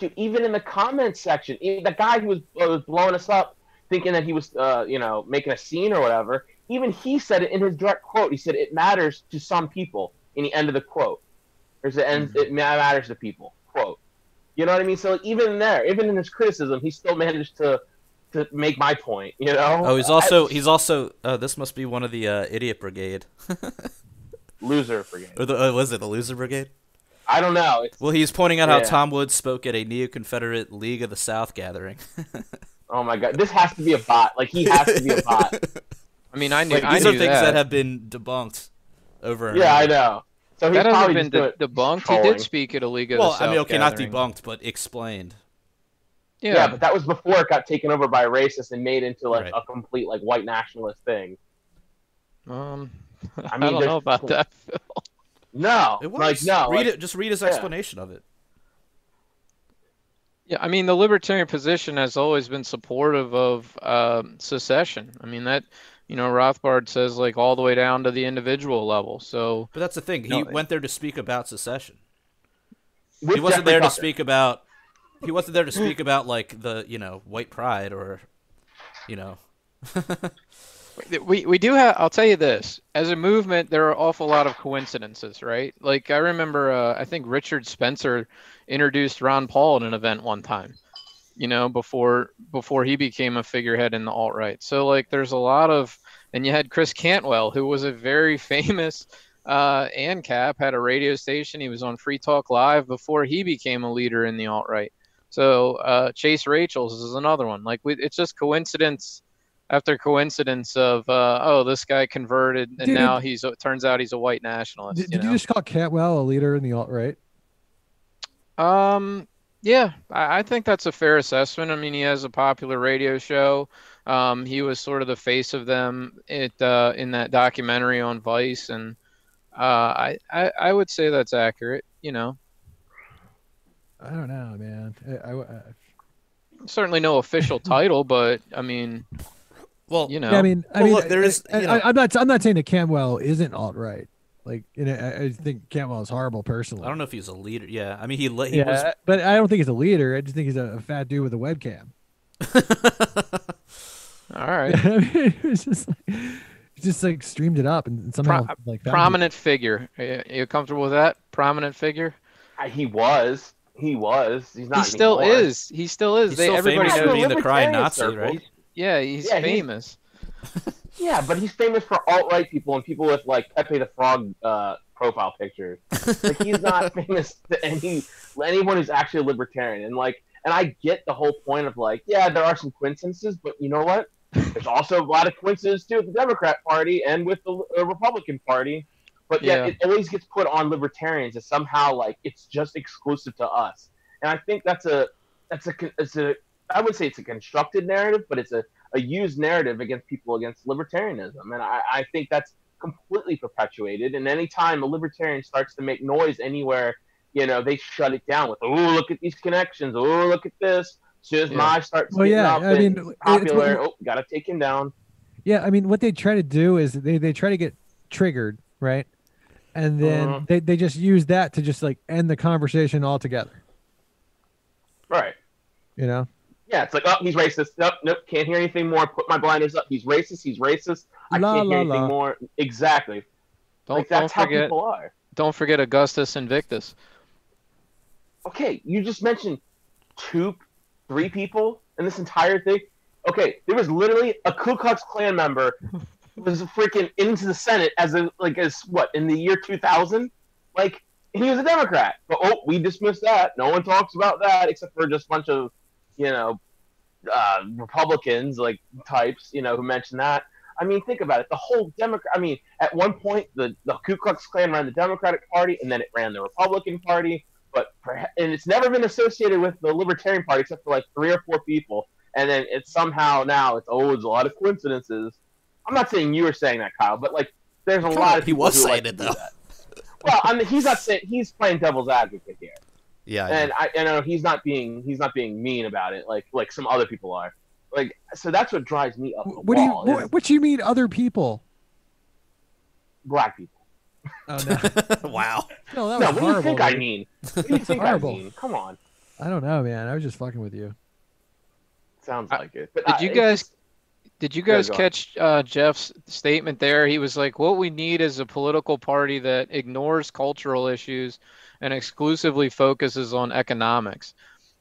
dude, even in the comments section, the guy who was, uh, was blowing us up, thinking that he was, uh, you know, making a scene or whatever, even he said it in his direct quote. He said it matters to some people. In the end of the quote, there's the end. It matters to people. Quote. You know what I mean? So even there, even in his criticism, he still managed to to make my point. You know? Oh, he's also he's also. Oh, this must be one of the uh, idiot brigade, loser brigade. or the uh, was it the loser brigade? I don't know. It's, Well, he's pointing out how Tom Woods spoke at a neo-Confederate League of the South gathering. oh my god, this has to be a bot. Like he has to be a bot. i mean i knew Like, i these knew are things that, that have been debunked over. And yeah, I know. So he's that hasn't probably been de- doing- debunked he did speak at a league of Well, the South Well, I mean, okay, gathering. not debunked, but explained. yeah, Yeah, but that was before it got taken over by racists and made into like Right. a complete like white nationalist thing. Um, I, mean, I don't know about that. Phil. No, It was. like no, read like, it. Just read his yeah. explanation of it. Yeah, I mean, the libertarian position has always been supportive of um, secession. I mean, that, you know, Rothbard says like all the way down to the individual level. So, But that's the thing. He No, went there to speak about secession. he wasn't Jeffrey there to speak about. He wasn't there to speak about like the you know white pride or, you know. we we do have. I'll tell you this: as a movement, there are an awful lot of coincidences, right? Like I remember, uh, I think Richard Spencer introduced Ron Paul at an event one time. You know, before before he became a figurehead in the alt right. So like, there's a lot of, and you had Chris Cantwell, who was a very famous uh, ANCAP, had a radio station. He was on Free Talk Live before he became a leader in the alt right. So uh, Chase Rachels is another one. Like we, it's just coincidence after coincidence of uh, oh this guy converted and Dude, now he's it turns out he's a white nationalist. Did, you did you just call Cantwell a leader in the alt right? Um, yeah, I, I think that's a fair assessment. I mean, he has a popular radio show. Um, he was sort of the face of them it uh, in that documentary on Vice, and uh, I, I I would say that's accurate. You know, I don't know, man. I, I, I- certainly no official title, but I mean, Well, you know, yeah, I mean, I Well, mean, look, there is, I, you know- am not. I'm not saying that Cantwell isn't alt right. Like, you know, I, I think Cantwell is horrible personally. I don't know if he's a leader. Yeah, I mean he le- he yeah, was but I don't think he's a leader. I just think he's a, a fat dude with a webcam. all right, I mean, it was just like, just like streamed it up and somehow Pro- like found prominent figure. Are you, comfortable with that? Prominent figure. He was. He was. He's not. he still anymore. is. He still is. He's they still everybody famous Yeah, for the knows. being the crying Nazi, circles. right? Yeah, he's Yeah, he's- famous. Yeah, but he's famous for alt right people and people with like Pepe the Frog uh, profile pictures. like he's not famous to any anyone who's actually a libertarian. And like, and I get the whole point of like, yeah, there are some coincidences, but you know what? There's also a lot of coincidences too with the Democrat Party and with the uh, Republican Party. But yet Yeah. it always gets put on libertarians as somehow like it's just exclusive to us. And I think that's a that's a it's a I would say it's a constructed narrative, but it's a, a used narrative against people against libertarianism. And I, I think that's completely perpetuated. And anytime a libertarian starts to make noise anywhere, you know, they shut it down with, oh, look at these connections. Oh, look at this. As soon as Yeah. Maj starts Well, getting yeah, up I mean, and it's- popular, oh, got to take him down. Yeah, I mean, what they try to do is they, they try to get triggered, right? And then Uh-huh. they, they just use that to just like end the conversation altogether. Right. You know. Yeah, it's like, oh, he's racist. Nope, nope, can't hear anything more. Put my blinders up. He's racist. He's racist. I La, can't hear anything la. more. Exactly. Don't like that's don't how forget people are. don't forget Augustus Invictus. Okay, you just mentioned two, three people in this entire thing. Okay, there was literally a Ku Klux Klan member was freaking into the Senate as a like as what in the year 2000, like he was a Democrat. But oh, we dismissed that. No one talks about that except for just a bunch of, you know, uh, Republicans like types, you know, who mentioned that. I mean, think about it. The whole Democrat. I mean, at one point, the the Ku Klux Klan ran the Democratic Party, and then it ran the Republican Party. But and it's never been associated with the Libertarian Party except for like three or four people. And then it's somehow now it's oh, it's a lot of coincidences. I'm not saying you were saying that, Kyle, but like there's a lot of He was who saying like to it, do though. that. Well, I mean, he's not saying he's playing devil's advocate here Yeah. And I and. I, I know he's not being he's not being mean about it like like some other people are like so that's what drives me up the What do you wall is what, what do you mean other people? black people Oh no, wow. no, that was no what do you horrible. think I mean what do you think I mean come on I don't know, man. I was just fucking with you. sounds I- like it but Did I- you guys just- Did you guys catch uh, Jeff's statement there? He was like, "What we need is a political party that ignores cultural issues and exclusively focuses on economics."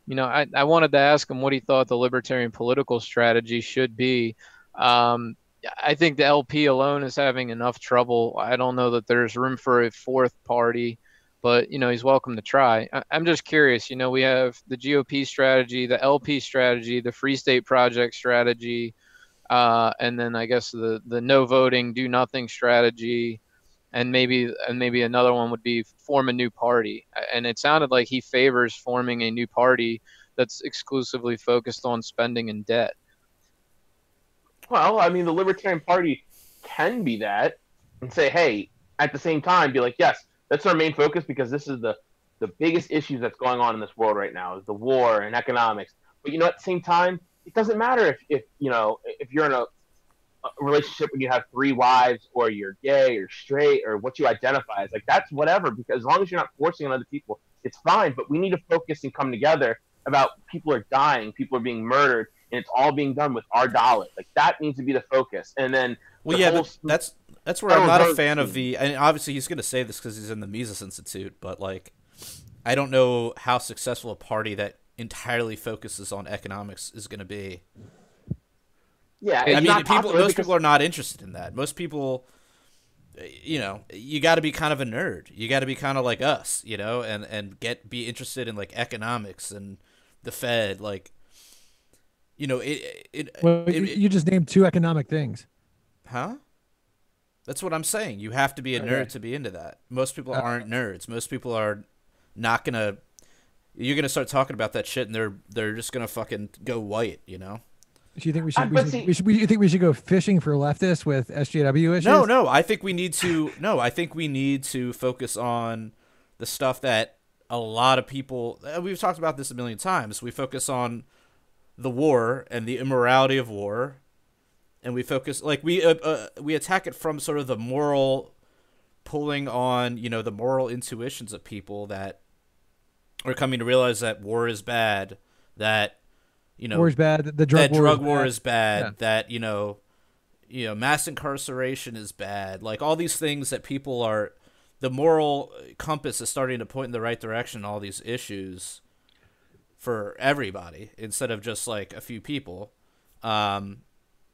You know, I, I wanted to ask him what he thought the libertarian political strategy should be. Um, I think the LP alone is having enough trouble. I don't know that there's room for a fourth party, but you know, he's welcome to try. I, I'm just curious. You know, we have the GOP strategy, the LP strategy, the Free State Project strategy uh, and then I guess the the no voting, do nothing strategy, and maybe and maybe another one would be form a new party. And it sounded like he favors forming a new party that's exclusively focused on spending and debt. well I mean the Libertarian Party can be that and say hey at the same time be like yes that's our main focus because this is the the biggest issues that's going on in this world right now is the war and economics but you know at the same time it doesn't matter if, if you know if you're in a, a relationship when you have three wives or you're gay or straight or what you identify as like that's whatever because as long as you're not forcing on other people it's fine. But we need to focus and come together about people are dying people are being murdered and it's all being done with our dollars like that needs to be the focus. And then Well, the yeah, whole that's that's where I'm don't a fan of the. And obviously, he's going to say this because he's in the Mises Institute, but like, I don't know how successful a party that entirely focuses on economics is going to be. yeah I mean, people. Most because- people are not interested in that. Most people, you know, you got to be kind of a nerd. You got to be kind of like us, you know, and and get be interested in like economics and the Fed, like. You know, it, it, Well, it, you, it- you just named two economic things. Huh? That's what I'm saying. You have to be a nerd Okay. to be into that. Most people Uh, aren't nerds. Most people are not gonna. You're gonna start talking about that shit, and they're they're just gonna fucking go white. You know? Do you think we Uh, should? We should, see- we should. You think we should go fishing for leftists with SJW issues? No, no. I think we need to. No, I think we need to focus on the stuff that a lot of people. uh, We've talked about this a million times. We focus on the war and the immorality of war, and we focus like we uh, uh, we attack it from sort of the moral pulling on you know the moral intuitions of people that are coming to realize that war is bad, that you know war is bad. The drug that war. drug is war bad. is bad. Yeah. That you know, you know, mass incarceration is bad. Like all these things that people are, the moral compass is starting to point in the right direction. All these issues for everybody instead of just like a few people. Um,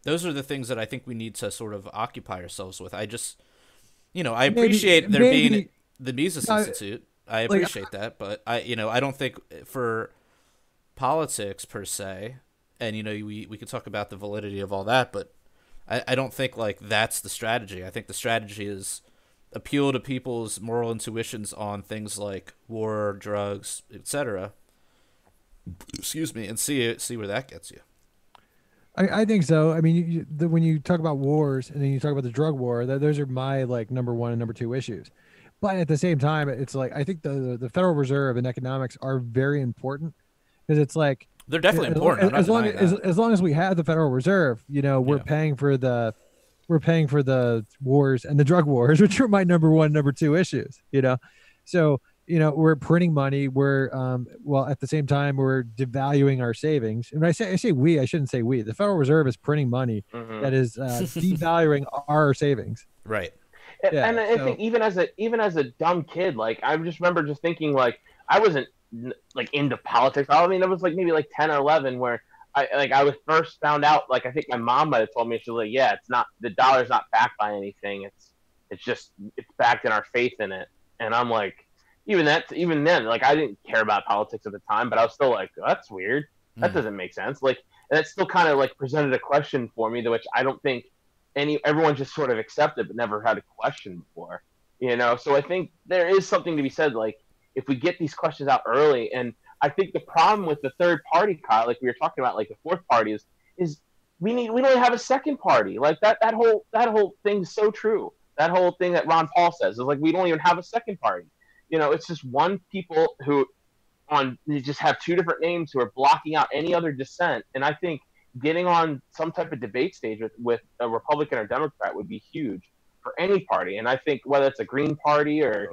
those are the things that I think we need to sort of occupy ourselves with. I just, you know, I Maybe- appreciate there being the Mises No, Institute. I appreciate that, but I, you know, I don't think eh, for politics per se, and you know, we we could talk about the validity of all that, but I, I don't think like that's the strategy. I think the strategy is appeal to people's moral intuitions on things like war, drugs, etc. Excuse me, and see see where that gets you. I, I think so. I mean, you, you, the, when you talk about wars and then you talk about the drug war, that those are my like number one and number two issues. But at the same time, it's like I think the the Federal Reserve and economics are very important because it's like They're definitely as, important. I'm As long as, as long as we have the Federal Reserve, you know, we're Yeah. paying for the we're paying for the wars and the drug wars, which are my number one, number two issues. You know, so you know we're printing money we're um well at the same time we're devaluing our savings and when i say i say we i shouldn't say we the federal reserve is printing money Mhm. that is uh, devaluing our savings Right. And- Yeah, and I so- think even as a even as a dumb kid, like I just remember just thinking like I wasn't like into politics. I mean, it was like maybe like ten or eleven where I like I was first found out. Like I think my mom might have told me she was like, yeah, it's not the dollar's not backed by anything. It's it's just it's backed in our faith in it. And I'm like, even that even then, like I didn't care about politics at the time, but I was still like, that's weird. That Mhm. doesn't make sense. Like and that still kind of like presented a question for me, which I don't think any everyone just sort of accepted but never had a question before you know? So i think there is something to be said like if we get these questions out early and i think the problem with the third party Kyle, like we were talking about like the fourth party is is we need we don't have a second party. Like that that whole that whole thing's so true. That whole thing that ron paul says is like we don't even have a second party. You know it's just one people who on they just have two different names who are blocking out any other dissent. And i think getting on some type of debate stage with, with a Republican or Democrat would be huge for any party. And I think whether it's a Green Party or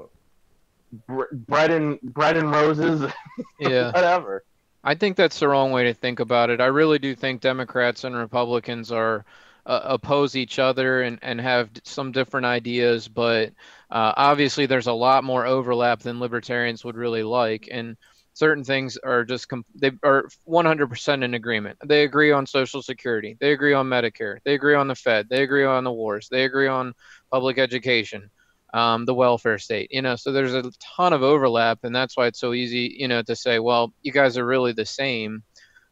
bre- bread and bread and roses, Yeah. whatever. I think that's the wrong way to think about it. I really do think Democrats and Republicans are uh, oppose each other and, and have some different ideas, but uh, obviously there's a lot more overlap than libertarians would really like, and certain things are just they are 100% in agreement. They agree on Social Security, they agree on Medicare, they agree on the Fed, they agree on the wars, they agree on public education um, the welfare state. You know, so there's a ton of overlap, and that's why it's so easy, you know, to say, well, you guys are really the same,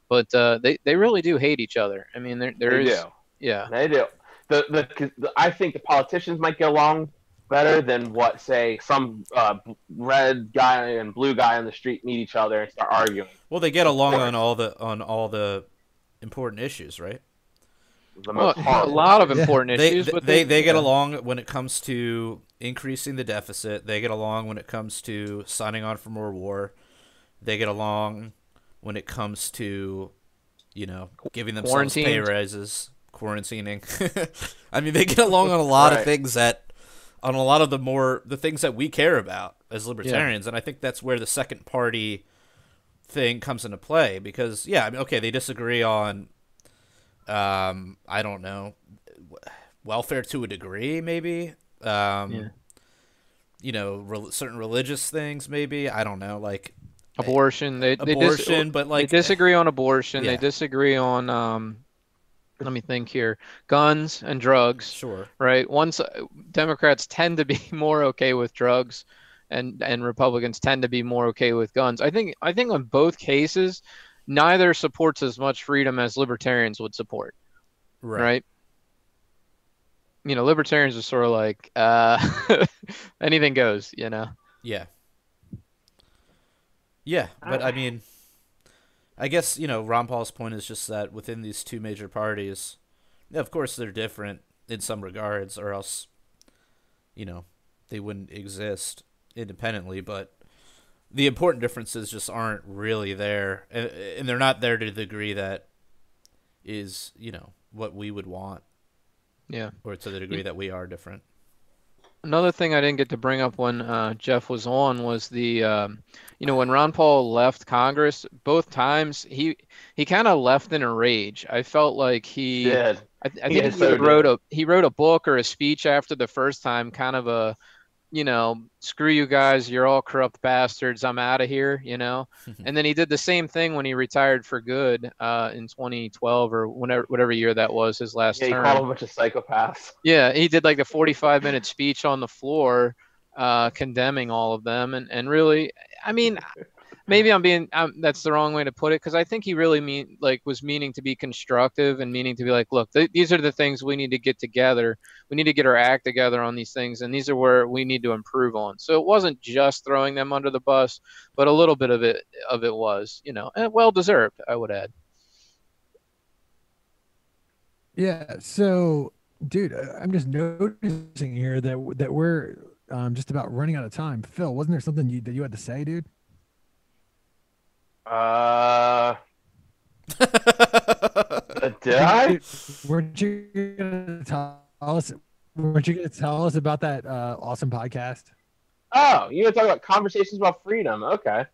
but uh, they they really do hate each other. I mean, there there They is, do. yeah, They do. The, the, the I think the politicians might get along better than what say some uh, red guy and blue guy on the street meet each other and start arguing. Well, they get along on all the on all the important issues, right? The well, a lot of important They issues, they, but they, they get yeah. along when it comes to increasing the deficit. They get along when it comes to signing on for more war. They get along when it comes to, you know, giving themselves pay raises, quarantining. I mean, they get along on a lot of things that, on a lot of the more the things that we care about as libertarians, and I think that's where the second party thing comes into play because yeah, I mean, okay, they disagree on, um, I don't know, welfare to a degree, maybe. Um, Yeah. You know, rel certain religious things, maybe. I don't know, like abortion. They they dis- abortion, but like they disagree on abortion. Yeah. They disagree on um, let me think here, guns and drugs. Sure. right? Once Democrats tend to be more okay with drugs, and and Republicans tend to be more okay with guns. I think I think on both cases, neither supports as much freedom as libertarians would support, Right. right? You know, libertarians are sort of like uh, anything goes. You know, Yeah. Yeah, but I mean, I guess you know Ron Paul's point is just that within these two major parties, of course they're different in some regards, or else, you know, they wouldn't exist independently. But the important differences just aren't really there, and, and they're not there to the degree that is you know what we would want, yeah. or to the degree that we are different. Another thing I didn't get to bring up when uh, Jeff was on was the, um, you know, when Ron Paul left Congress, both times he he kind of left in a rage. I felt like he, Did. I, I Yeah, think he so wrote a he wrote a book or a speech after the first time, kind of a, you know, screw you guys, you're all corrupt bastards, I'm out of here, you know. and then he did the same thing when he retired for good uh, in 2012 or whenever whatever year that was, his last Yeah, you term. call them a bunch of psychopaths. Yeah, he did like a 45 minute speech on the floor, uh, condemning all of them, and and really, I mean, maybe I'm being um, that's the wrong way to put it because I think he really mean like was meaning to be constructive and meaning to be like, look, th- these are the things we need to get together. We need to get our act together on these things, and these are where we need to improve on. So it wasn't just throwing them under the bus, but a little bit of it of it was, you know, and well deserved, I would add. Yeah. So, dude, I'm just noticing here that that we're um, just about running out of time. Phil, wasn't there something you, that you had to say, dude? Uh, did I? Weren't you gonna tell us? Weren't you gonna tell us about that uh, awesome podcast? Oh, you want to talk about conversations about freedom? Okay.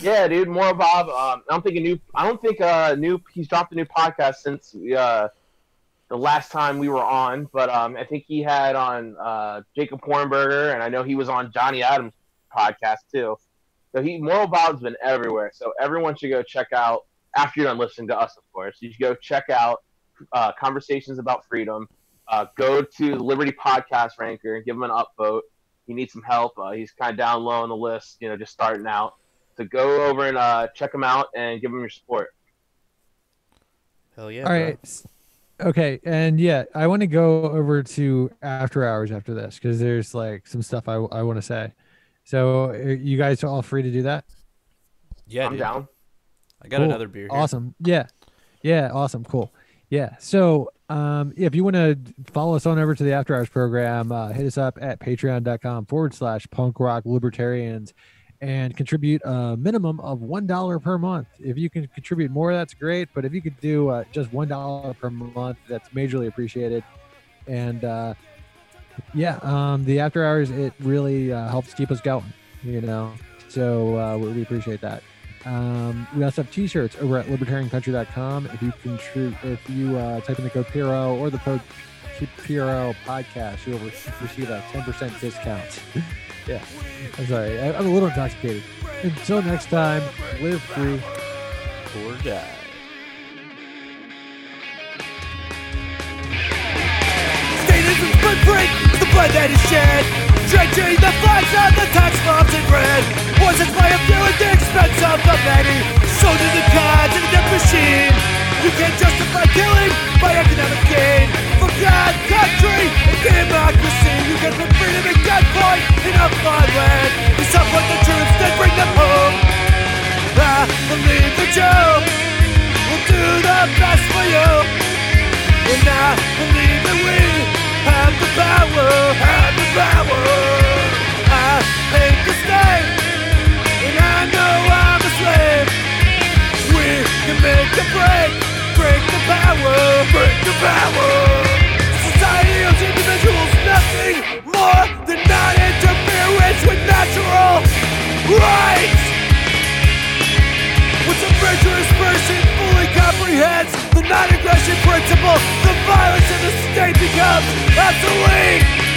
Yeah, dude. More Bob. Um, I don't think a new. I don't think uh new. He's dropped a new podcast since uh the last time we were on, but um I think he had on uh Jacob Hornberger, and I know he was on Johnny Adams podcast too. So he Moral Bob's been everywhere. So everyone should go check out after you're done listening to us, of course. You should go check out uh, conversations about freedom. Uh, go to the Liberty Podcast Ranker and give him an upvote he needs some help. Uh, he's kind of down low on the list, you know, just starting out. So go over and uh, check him out and give him your support. Hell yeah. All right. Okay, and yeah, I want to go over to after hours after this because there's like some stuff I, I want to say. So you guys are all free to do that? Yeah, I'm dude. down. I got Cool. another beer here. Awesome. Yeah. Yeah. Awesome. Cool. Yeah. So, um, if you want to follow us on over to the After Hours program, uh, hit us up at patreon.com forward slash punk rock libertarians and contribute a minimum of $1 per month. If you can contribute more, that's great. But if you could do uh, just $1 per month, that's majorly appreciated. And, uh, yeah, um, the After Hours, it really uh, helps keep us going, you know? So, uh, we, appreciate that. Um, we also have t-shirts over at libertariancountry.com. If you contribute, if you uh, type in the code PRO or the code PRO podcast, you'll re- receive a 10% discount. yeah, I'm sorry. I, I'm a little intoxicated. Until next time, live free. Poor guy. Statism's footprint is the blood that is shed Drenching the flags of the tax bombs in red. Wasn't by a few at the expense of the many. Soldiers and gods in a death machine. You can't justify killing by economic gain. For God, country, and democracy You can put freedom in gunpoint in a foreign land. We support the troops, then bring them home. I believe that you will do the best for you. And I believe that we have the power, have the power. I ain't a slave, and I know I'm a slave. We can make a break, break the power, break the power. Society individuals, nothing more than non-interference with natural rights adventurous person fully comprehends the non-aggression principle, the violence of the state becomes obsolete.